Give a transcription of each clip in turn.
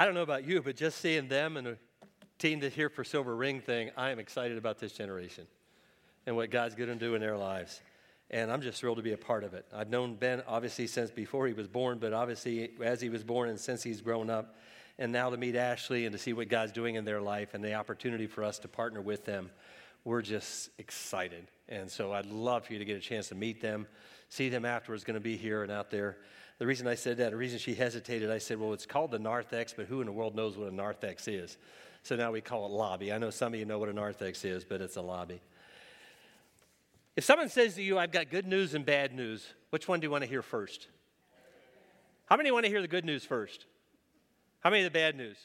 I don't know about you, but just seeing them and a team that's here for Silver Ring thing, I am excited about this generation and what God's going to do in their lives. And I'm just thrilled to be a part of it. I've known Ben obviously since before he was born, but obviously as he was born and since he's grown up. And now to meet Ashley and to see what God's doing in their life and the opportunity for us to partner with them, we're just excited. And so I'd love for you to get a chance to meet them, see them afterwards, going to be here and out there. The reason I said that, the reason she hesitated, I said, well, it's called the Narthex, but who in the world knows what a Narthex is? So now we call it lobby. I know some of you know what a Narthex is, but it's a lobby. If someone says to you, I've got good news and bad news, which one do you want to hear first? How many want to hear the good news first? How many the bad news?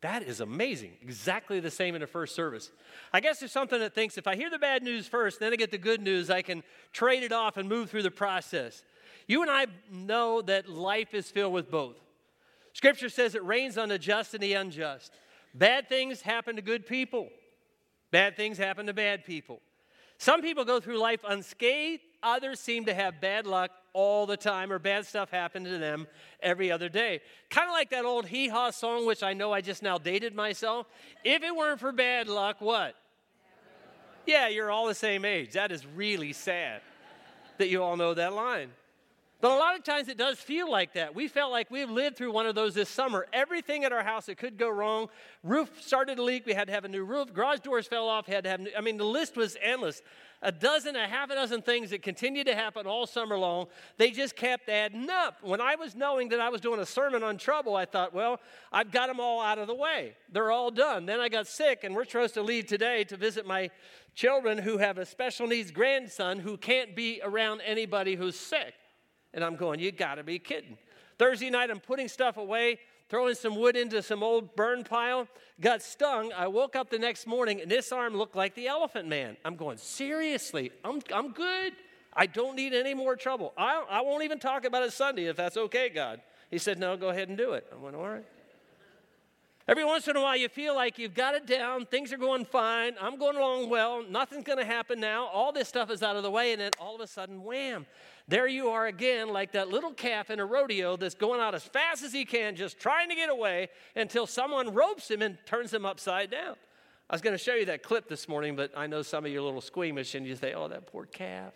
That is amazing. Exactly the same in the first service. I guess there's something that thinks if I hear the bad news first, then I get the good news, I can trade it off and move through the process. You and I know that life is filled with both. Scripture says it rains on the just and the unjust. Bad things happen to good people, bad things happen to bad people. Some people go through life unscathed, others seem to have bad luck all the time or bad stuff happen to them every other day. Kind of like that old hee haw song, which I know I just now dated myself. If it weren't for bad luck, what? Yeah, you're all the same age. That is really sad that you all know that line. But a lot of times it does feel like that. We felt like we've lived through one of those this summer. Everything at our house that could go wrong. Roof started to leak. We had to have a new roof. Garage doors fell off. Had to have. New, I mean, the list was endless. A dozen, a half a dozen things that continued to happen all summer long. They just kept adding up. When I was knowing that I was doing a sermon on trouble, I thought, well, I've got them all out of the way. They're all done. Then I got sick, and we're supposed to leave today to visit my children who have a special needs grandson who can't be around anybody who's sick. And I'm going, you gotta be kidding. Thursday night, I'm putting stuff away, throwing some wood into some old burn pile, got stung. I woke up the next morning and this arm looked like the elephant man. I'm going, seriously, I'm, I'm good. I don't need any more trouble. I, I won't even talk about it Sunday if that's okay, God. He said, no, go ahead and do it. I went, all right. Every once in a while, you feel like you've got it down, things are going fine, I'm going along well, nothing's going to happen now, all this stuff is out of the way, and then all of a sudden, wham, there you are again, like that little calf in a rodeo that's going out as fast as he can, just trying to get away until someone ropes him and turns him upside down. I was going to show you that clip this morning, but I know some of you are a little squeamish and you say, oh, that poor calf.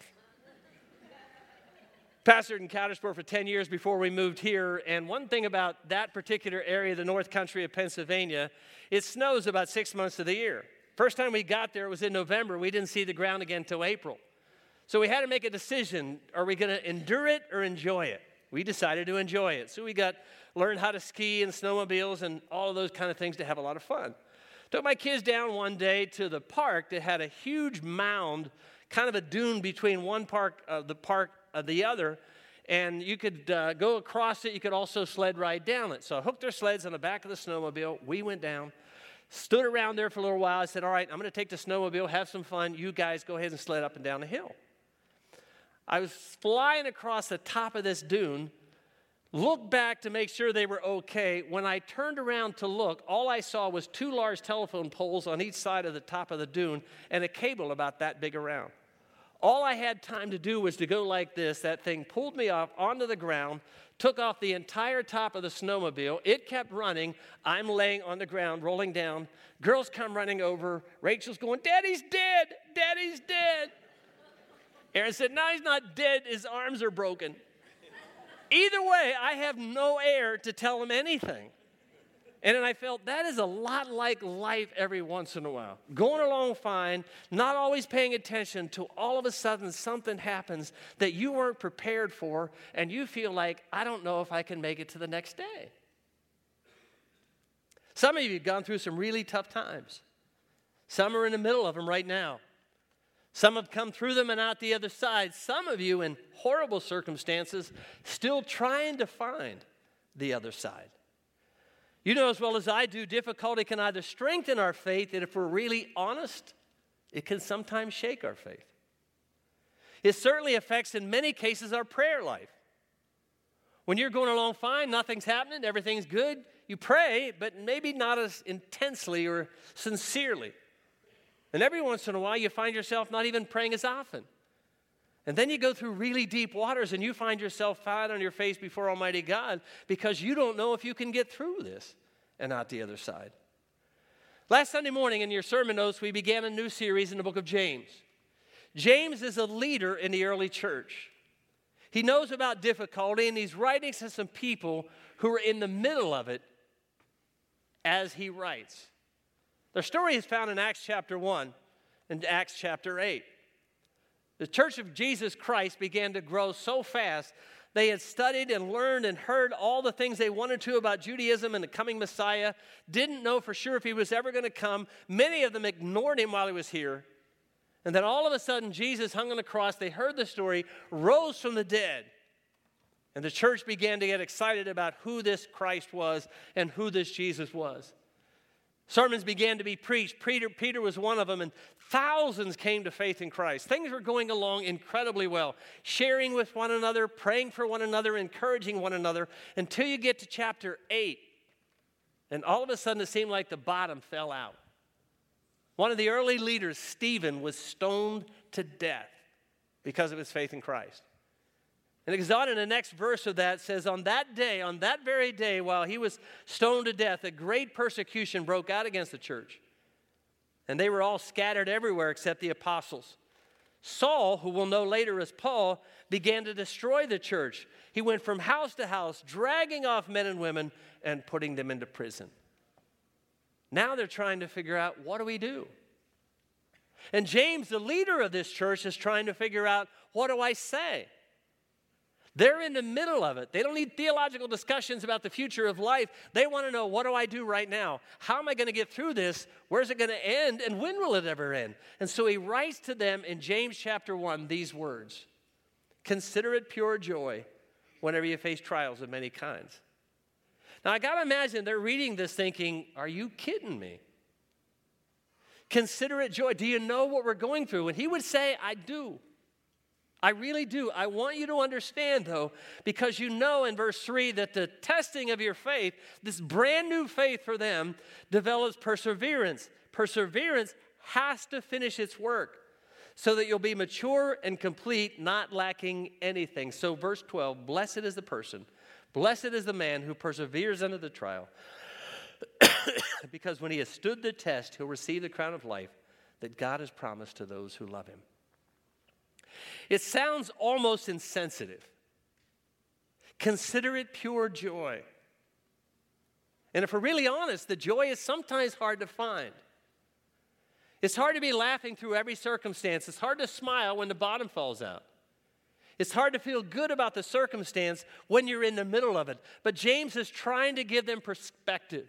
Pastored in Coudersport for 10 years before we moved here, and one thing about that particular area, the north country of Pennsylvania, it snows about six months of the year. First time we got there, it was in November. We didn't see the ground again until April. So we had to make a decision are we going to endure it or enjoy it? We decided to enjoy it. So we got learned how to ski and snowmobiles and all of those kind of things to have a lot of fun. Took my kids down one day to the park that had a huge mound, kind of a dune between one park of uh, the park of the other, and you could uh, go across it. You could also sled ride down it. So I hooked our sleds on the back of the snowmobile. We went down, stood around there for a little while. I said, "All right, I'm going to take the snowmobile, have some fun. You guys go ahead and sled up and down the hill." I was flying across the top of this dune, looked back to make sure they were okay. When I turned around to look, all I saw was two large telephone poles on each side of the top of the dune and a cable about that big around. All I had time to do was to go like this. That thing pulled me off onto the ground, took off the entire top of the snowmobile. It kept running. I'm laying on the ground, rolling down. Girls come running over. Rachel's going, Daddy's dead! Daddy's dead! Aaron said, No, he's not dead. His arms are broken. Either way, I have no air to tell him anything. And then I felt that is a lot like life every once in a while. Going along fine, not always paying attention to all of a sudden something happens that you weren't prepared for, and you feel like, I don't know if I can make it to the next day. Some of you have gone through some really tough times. Some are in the middle of them right now. Some have come through them and out the other side. Some of you, in horrible circumstances, still trying to find the other side. You know as well as I do, difficulty can either strengthen our faith, and if we're really honest, it can sometimes shake our faith. It certainly affects, in many cases, our prayer life. When you're going along fine, nothing's happening, everything's good, you pray, but maybe not as intensely or sincerely. And every once in a while, you find yourself not even praying as often. And then you go through really deep waters and you find yourself flat on your face before Almighty God because you don't know if you can get through this and out the other side. Last Sunday morning in your sermon notes, we began a new series in the book of James. James is a leader in the early church. He knows about difficulty and he's writing to some people who are in the middle of it as he writes. Their story is found in Acts chapter 1 and Acts chapter 8. The church of Jesus Christ began to grow so fast. They had studied and learned and heard all the things they wanted to about Judaism and the coming Messiah, didn't know for sure if he was ever going to come. Many of them ignored him while he was here. And then all of a sudden, Jesus hung on the cross. They heard the story, rose from the dead. And the church began to get excited about who this Christ was and who this Jesus was. Sermons began to be preached. Peter, Peter was one of them, and thousands came to faith in Christ. Things were going along incredibly well, sharing with one another, praying for one another, encouraging one another, until you get to chapter 8. And all of a sudden, it seemed like the bottom fell out. One of the early leaders, Stephen, was stoned to death because of his faith in Christ. And goes on in the next verse of that says, On that day, on that very day, while he was stoned to death, a great persecution broke out against the church. And they were all scattered everywhere except the apostles. Saul, who we'll know later as Paul, began to destroy the church. He went from house to house, dragging off men and women and putting them into prison. Now they're trying to figure out what do we do? And James, the leader of this church, is trying to figure out what do I say? They're in the middle of it. They don't need theological discussions about the future of life. They want to know what do I do right now? How am I going to get through this? Where's it going to end? And when will it ever end? And so he writes to them in James chapter 1 these words Consider it pure joy whenever you face trials of many kinds. Now, I got to imagine they're reading this thinking, Are you kidding me? Consider it joy. Do you know what we're going through? And he would say, I do. I really do. I want you to understand, though, because you know in verse 3 that the testing of your faith, this brand new faith for them, develops perseverance. Perseverance has to finish its work so that you'll be mature and complete, not lacking anything. So, verse 12 Blessed is the person, blessed is the man who perseveres under the trial, because when he has stood the test, he'll receive the crown of life that God has promised to those who love him. It sounds almost insensitive. Consider it pure joy. And if we're really honest, the joy is sometimes hard to find. It's hard to be laughing through every circumstance. It's hard to smile when the bottom falls out. It's hard to feel good about the circumstance when you're in the middle of it. But James is trying to give them perspective.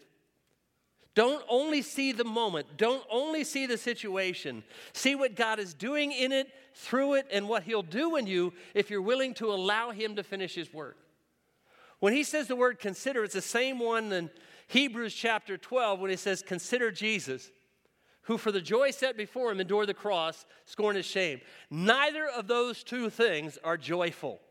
Don't only see the moment, don't only see the situation. See what God is doing in it, through it, and what He'll do in you if you're willing to allow Him to finish His work. When He says the word consider, it's the same one in Hebrews chapter 12 when He says, Consider Jesus, who for the joy set before Him endured the cross, scorned His shame. Neither of those two things are joyful.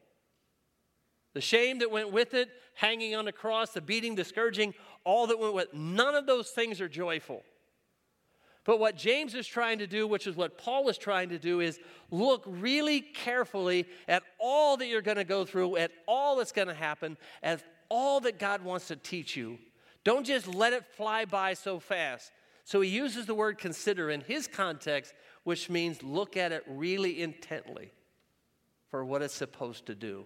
The shame that went with it, hanging on the cross, the beating, the scourging, all that went with none of those things are joyful. But what James is trying to do, which is what Paul was trying to do, is look really carefully at all that you're going to go through, at all that's going to happen, at all that God wants to teach you. Don't just let it fly by so fast. So he uses the word consider in his context, which means look at it really intently for what it's supposed to do.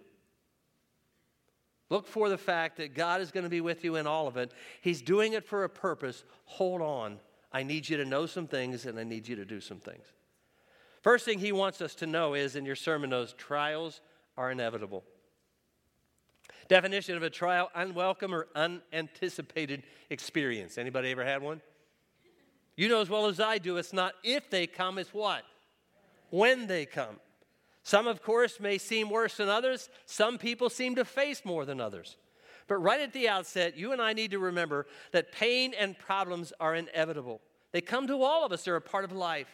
Look for the fact that God is going to be with you in all of it. He's doing it for a purpose. Hold on. I need you to know some things and I need you to do some things. First thing he wants us to know is in your sermon notes trials are inevitable. Definition of a trial unwelcome or unanticipated experience. Anybody ever had one? You know as well as I do, it's not if they come, it's what? When they come. Some, of course, may seem worse than others. Some people seem to face more than others. But right at the outset, you and I need to remember that pain and problems are inevitable. They come to all of us, they're a part of life.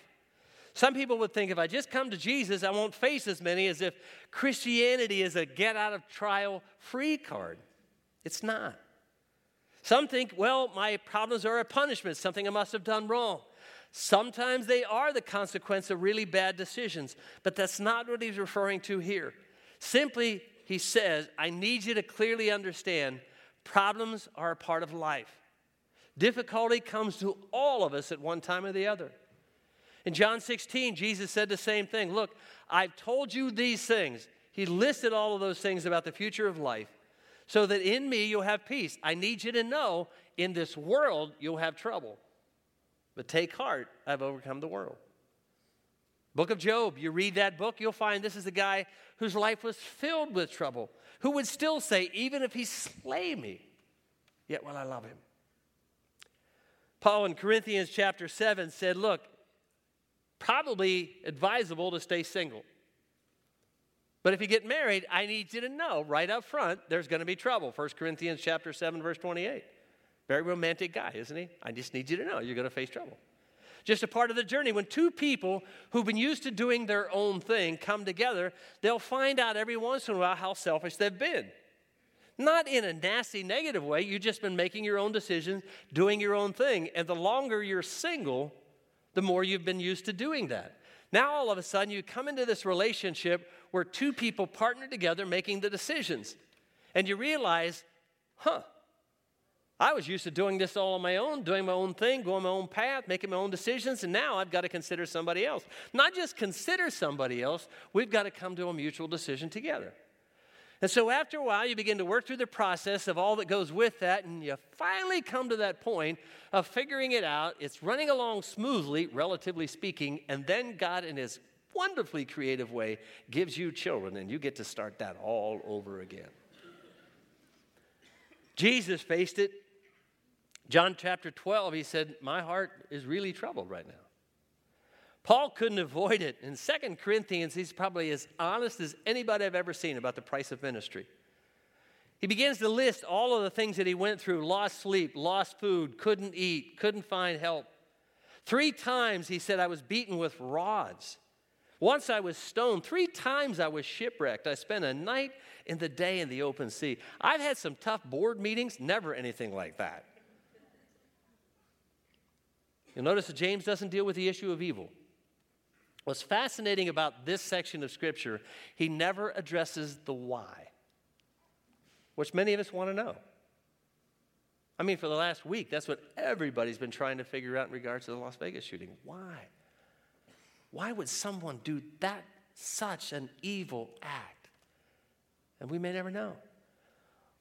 Some people would think if I just come to Jesus, I won't face as many as if Christianity is a get out of trial free card. It's not. Some think, well, my problems are a punishment, something I must have done wrong. Sometimes they are the consequence of really bad decisions, but that's not what he's referring to here. Simply, he says, I need you to clearly understand problems are a part of life. Difficulty comes to all of us at one time or the other. In John 16, Jesus said the same thing. Look, I've told you these things. He listed all of those things about the future of life so that in me you'll have peace. I need you to know in this world you'll have trouble. But take heart, I've overcome the world. Book of Job, you read that book, you'll find this is a guy whose life was filled with trouble, who would still say, Even if he slay me, yet will I love him. Paul in Corinthians chapter 7 said, Look, probably advisable to stay single. But if you get married, I need you to know right up front there's going to be trouble. 1 Corinthians chapter 7 verse 28. Very romantic guy, isn't he? I just need you to know you're going to face trouble. Just a part of the journey. When two people who've been used to doing their own thing come together, they'll find out every once in a while how selfish they've been. Not in a nasty, negative way. You've just been making your own decisions, doing your own thing. And the longer you're single, the more you've been used to doing that. Now, all of a sudden, you come into this relationship where two people partner together making the decisions. And you realize, huh, I was used to doing this all on my own, doing my own thing, going my own path, making my own decisions, and now I've got to consider somebody else. Not just consider somebody else, we've got to come to a mutual decision together. And so after a while, you begin to work through the process of all that goes with that, and you finally come to that point of figuring it out. It's running along smoothly, relatively speaking, and then God, in His wonderfully creative way, gives you children, and you get to start that all over again. Jesus faced it John chapter 12, he said, My heart is really troubled right now. Paul couldn't avoid it. In Second Corinthians, he's probably as honest as anybody I've ever seen about the price of ministry. He begins to list all of the things that he went through lost sleep, lost food, couldn't eat, couldn't find help. Three times he said, I was beaten with rods. Once I was stoned. Three times I was shipwrecked. I spent a night in the day in the open sea. I've had some tough board meetings, never anything like that. You'll notice that James doesn't deal with the issue of evil. What's fascinating about this section of Scripture, he never addresses the why, which many of us want to know. I mean, for the last week, that's what everybody's been trying to figure out in regards to the Las Vegas shooting. Why? Why would someone do that, such an evil act? And we may never know.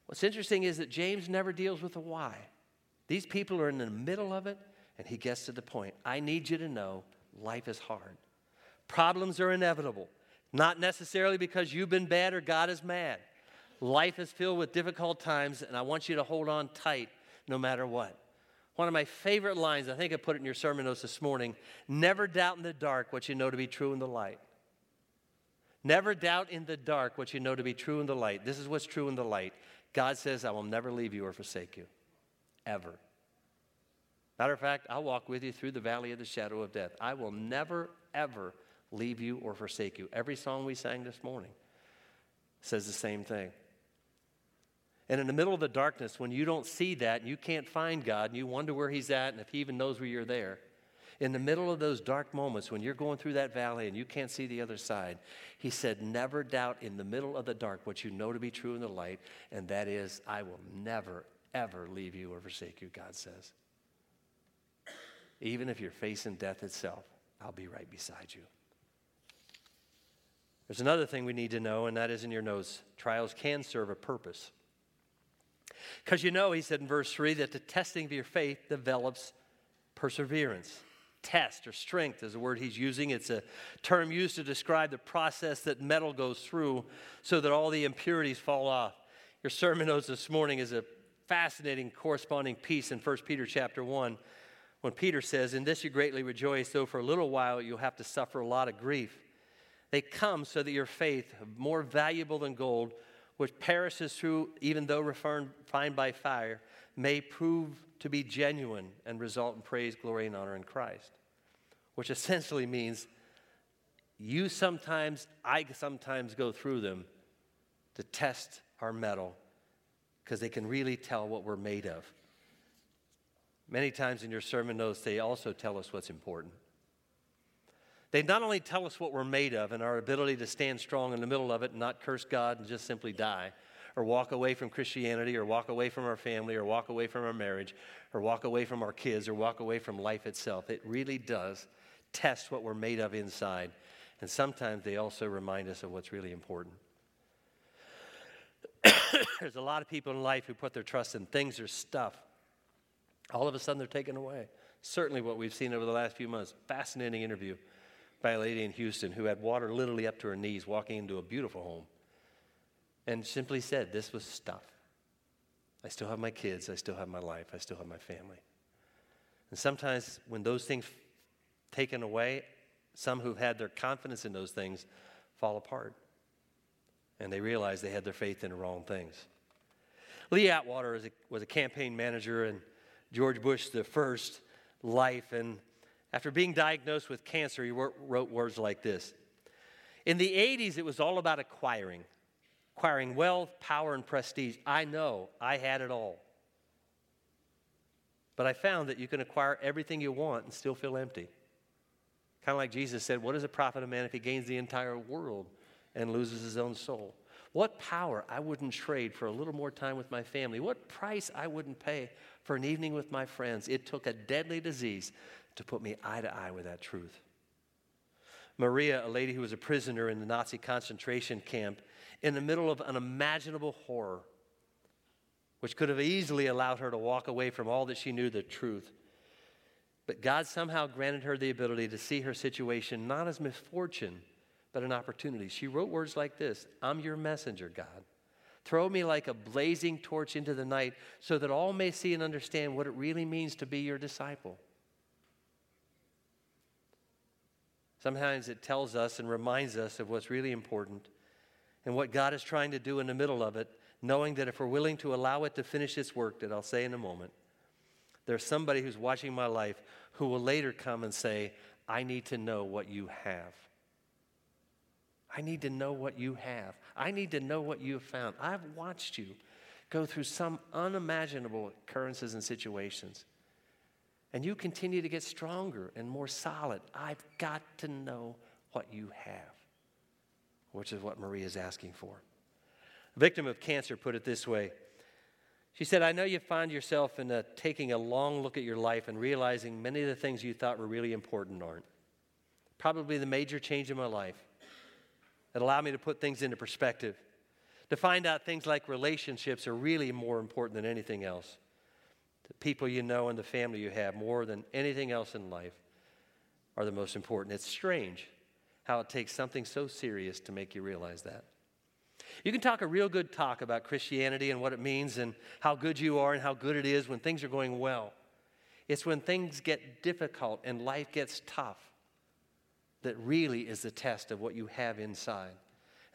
What's interesting is that James never deals with the why. These people are in the middle of it. And he gets to the point I need you to know life is hard. Problems are inevitable, not necessarily because you've been bad or God is mad. Life is filled with difficult times, and I want you to hold on tight no matter what. One of my favorite lines, I think I put it in your sermon notes this morning never doubt in the dark what you know to be true in the light. Never doubt in the dark what you know to be true in the light. This is what's true in the light. God says, I will never leave you or forsake you, ever. Matter of fact, I'll walk with you through the valley of the shadow of death. I will never, ever leave you or forsake you. Every song we sang this morning says the same thing. And in the middle of the darkness, when you don't see that and you can't find God and you wonder where He's at and if He even knows where you're there, in the middle of those dark moments when you're going through that valley and you can't see the other side, He said, Never doubt in the middle of the dark what you know to be true in the light, and that is, I will never, ever leave you or forsake you, God says. Even if you're facing death itself, I'll be right beside you. There's another thing we need to know, and that is in your notes trials can serve a purpose. Because you know, he said in verse 3, that the testing of your faith develops perseverance. Test or strength is a word he's using. It's a term used to describe the process that metal goes through so that all the impurities fall off. Your sermon notes this morning is a fascinating corresponding piece in 1 Peter chapter 1 when Peter says, In this you greatly rejoice, though for a little while you'll have to suffer a lot of grief. They come so that your faith, more valuable than gold, which perishes through, even though refined by fire, may prove to be genuine and result in praise, glory, and honor in Christ. Which essentially means you sometimes, I sometimes go through them to test our metal because they can really tell what we're made of. Many times in your sermon notes, they also tell us what's important. They not only tell us what we're made of and our ability to stand strong in the middle of it and not curse God and just simply die, or walk away from Christianity, or walk away from our family, or walk away from our marriage, or walk away from our kids, or walk away from life itself. It really does test what we're made of inside. And sometimes they also remind us of what's really important. There's a lot of people in life who put their trust in things or stuff. All of a sudden, they're taken away. Certainly, what we've seen over the last few months. Fascinating interview by a lady in Houston who had water literally up to her knees walking into a beautiful home and simply said, This was stuff. I still have my kids, I still have my life, I still have my family. And sometimes when those things taken away, some who've had their confidence in those things fall apart. And they realize they had their faith in the wrong things. Lee Atwater was a, campaign manager in George Bush the first life. And after being diagnosed with cancer, he wrote, words like this In the 80s, it was all about acquiring, acquiring wealth, power, and prestige. I know I had it all. But I found that you can acquire everything you want and still feel empty. Kind of like Jesus said, What does it profit a man if he gains the entire world and loses his own soul? What power I wouldn't trade for a little more time with my family? What price I wouldn't pay for an evening with my friends? It took a deadly disease to put me eye to eye with that truth. Maria, a lady who was a prisoner in the Nazi concentration camp, in the middle of unimaginable horror, which could have easily allowed her to walk away from all that she knew the truth but God somehow granted her the ability to see her situation not as misfortune, but an opportunity. She wrote words like this I'm your messenger, God. Throw me like a blazing torch into the night so that all may see and understand what it really means to be your disciple. Sometimes it tells us and reminds us of what's really important and what God is trying to do in the middle of it, knowing that if we're willing to allow it to finish its work, that I'll say in a moment, there's somebody who's watching my life who will later come and say, I need to know what you have. I need to know what you have. I need to know what you have found. I've watched you go through some unimaginable occurrences and situations. And you continue to get stronger and more solid. I've got to know what you have, which is what Marie is asking for. A victim of cancer put it this way she said, I know you find yourself in a, taking a long look at your life and realizing many of the things you thought were really important aren't. Probably the major change in my life that allowed me to put things into perspective, to find out things like relationships are really more important than anything else. The people you know and the family you have, more than anything else in life, are the most important. It's strange how it takes something so serious to make you realize that. You can talk a real good talk about Christianity and what it means and how good you are and how good it is when things are going well. It's when things get difficult and life gets tough that really is the test of what you have inside.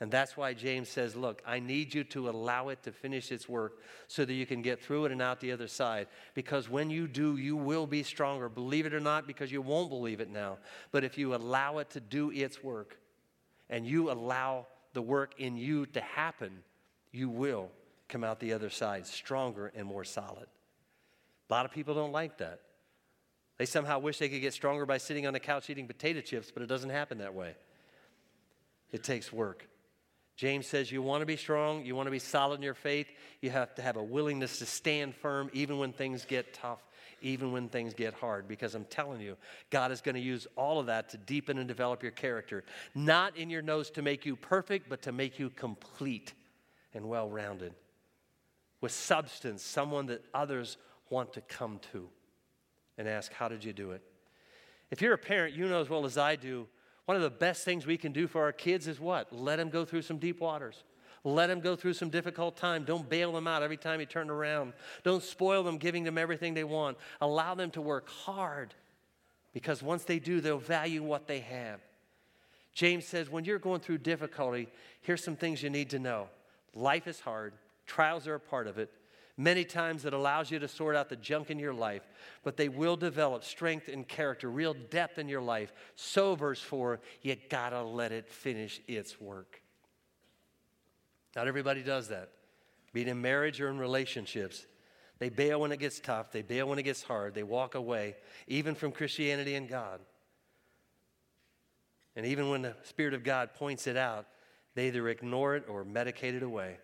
And that's why James says, Look, I need you to allow it to finish its work so that you can get through it and out the other side. Because when you do, you will be stronger. Believe it or not, because you won't believe it now. But if you allow it to do its work and you allow the work in you to happen, you will come out the other side stronger and more solid. A lot of people don't like that. They somehow wish they could get stronger by sitting on a couch eating potato chips, but it doesn't happen that way. It takes work. James says you want to be strong, you want to be solid in your faith, you have to have a willingness to stand firm even when things get tough even when things get hard. Because I'm telling you, God is going to use all of that to deepen and develop your character. Not in your nose to make you perfect, but to make you complete and well rounded. With substance, someone that others want to come to and ask, How did you do it? If you're a parent, you know as well as I do, one of the best things we can do for our kids is what? Let them go through some deep waters. Let them go through some difficult time. Don't bail them out every time you turn around. Don't spoil them, giving them everything they want. Allow them to work hard because once they do, they'll value what they have. James says, when you're going through difficulty, here's some things you need to know. Life is hard, trials are a part of it. Many times it allows you to sort out the junk in your life, but they will develop strength and character, real depth in your life. So, verse 4, you gotta let it finish its work. Not everybody does that. Be it in marriage or in relationships. They bail when it gets tough, they bail when it gets hard, they walk away, even from Christianity and God. And even when the Spirit of God points it out, they either ignore it or medicate it away.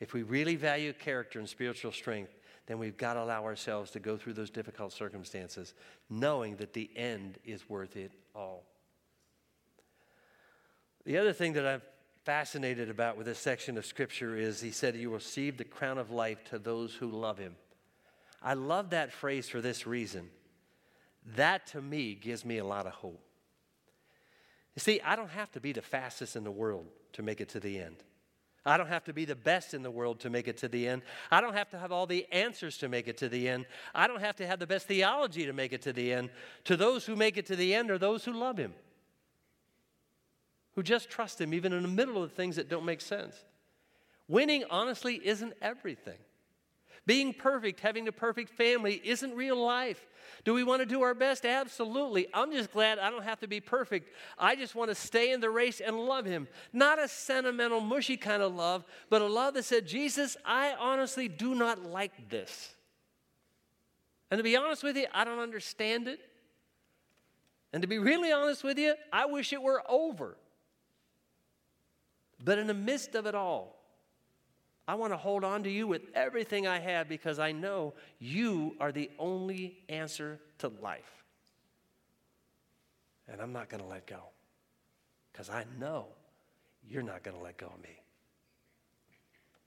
If we really value character and spiritual strength, then we've got to allow ourselves to go through those difficult circumstances, knowing that the end is worth it all. The other thing that I'm fascinated about with this section of Scripture is he said, You will receive the crown of life to those who love him. I love that phrase for this reason. That to me gives me a lot of hope. You see, I don't have to be the fastest in the world to make it to the end. I don't have to be the best in the world to make it to the end. I don't have to have all the answers to make it to the end. I don't have to have the best theology to make it to the end. To those who make it to the end are those who love Him, who just trust Him, even in the middle of the things that don't make sense. Winning, honestly, isn't everything. Being perfect, having a perfect family isn't real life. Do we want to do our best? Absolutely. I'm just glad I don't have to be perfect. I just want to stay in the race and love Him. Not a sentimental, mushy kind of love, but a love that said, Jesus, I honestly do not like this. And to be honest with you, I don't understand it. And to be really honest with you, I wish it were over. But in the midst of it all, I want to hold on to you with everything I have because I know you are the only answer to life. And I'm not going to let go because I know you're not going to let go of me.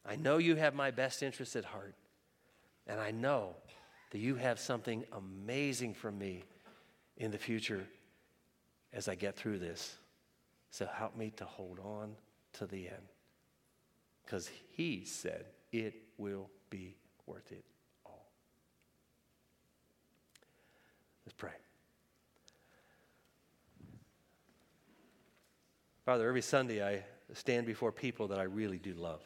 I know you have my best interest at heart. And I know that you have something amazing for me in the future as I get through this. So help me to hold on to the end because he said it will be worth it all. Let's pray. Father, every Sunday I stand before people that I really do love.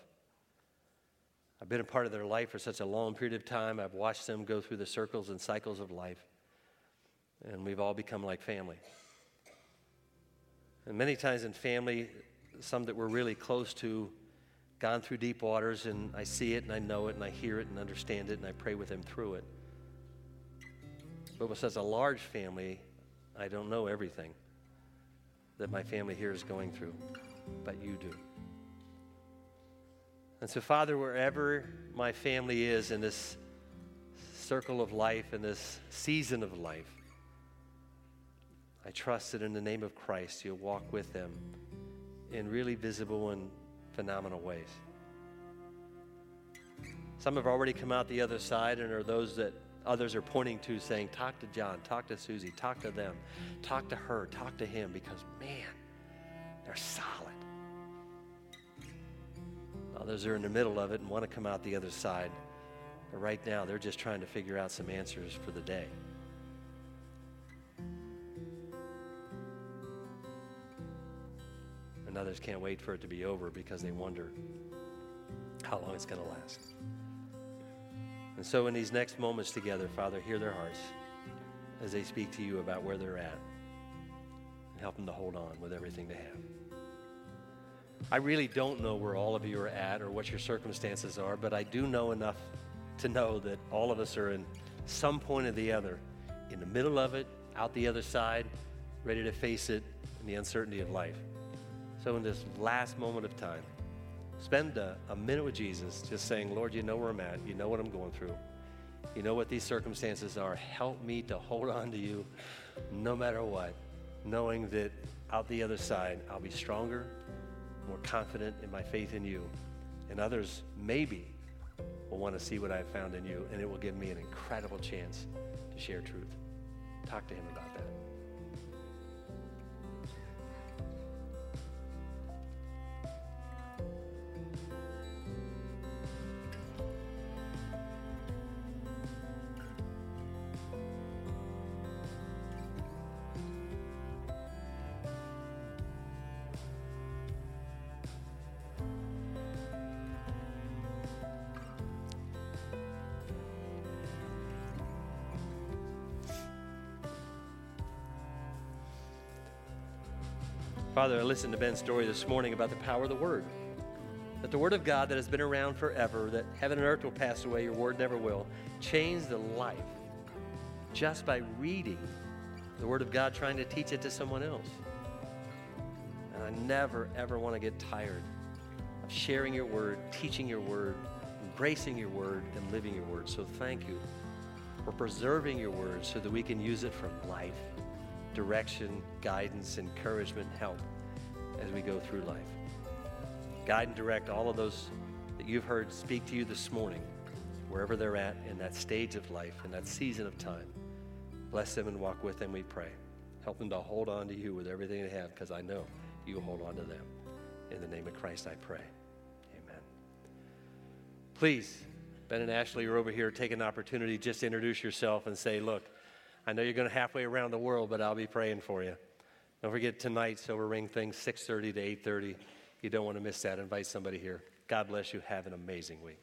I've been a part of their life for such a long period of time. I've watched them go through the circles and cycles of life. And we've all become like family. And many times in family, some that we're really close to gone through deep waters and I see it and I know it and I hear it and understand it and I pray with him through it. But with such a large family, I don't know everything that my family here is going through, but you do. And so, Father, wherever my family is in this circle of life, in this season of life, I trust that in the name of Christ, you'll walk with them in really visible and phenomenal ways. Some have already come out the other side and are those that others are pointing to saying, Talk to John, talk to Susie, talk to them, talk to her, talk to him, because man, they're solid. Others are in the middle of it and want to come out the other side. But right now, they're just trying to figure out some answers for the day. And others can't wait for it to be over because they wonder how long it's going to last. And so, in these next moments together, Father, hear their hearts as they speak to you about where they're at and help them to hold on with everything they have. I really don't know where all of you are at or what your circumstances are, but I do know enough to know that all of us are in some point or the other, in the middle of it, out the other side, ready to face it in the uncertainty of life. So, in this last moment of time, spend a, a, minute with Jesus, just saying, Lord, you know where I'm at. You know what I'm going through. You know what these circumstances are. Help me to hold on to you no matter what, knowing that out the other side, I'll be stronger, more confident in my faith in you. And others, maybe, will want to see what I've found in you, and it will give me an incredible chance to share truth. Talk to him about that. Father, I listened to Ben's story this morning about the power of the Word. That the Word of God that has been around forever, that heaven and earth will pass away, your Word never will, change the life just by reading the Word of God, trying to teach it to someone else. And I never, ever want to get tired of sharing your Word, teaching your Word, embracing your Word, and living your Word. So thank you for preserving your Word so that we can use it for life, direction, guidance, encouragement, help as we go through life. Guide and direct all of those that you've heard speak to you this morning, wherever they're at in that stage of life, in that season of time. Bless them and walk with them, we pray. Help them to hold on to you with everything they have, because I know you hold on to them. In the name of Christ, I pray. Amen. Please, Ben and Ashley are over here. Take an opportunity just to introduce yourself and say, look, I know you're going halfway around the world, but I'll be praying for you. Don't forget tonight, Silver Ring thing, 6.30 to 8.30. You don't want to miss that. Invite somebody here. God bless you. Have an amazing week.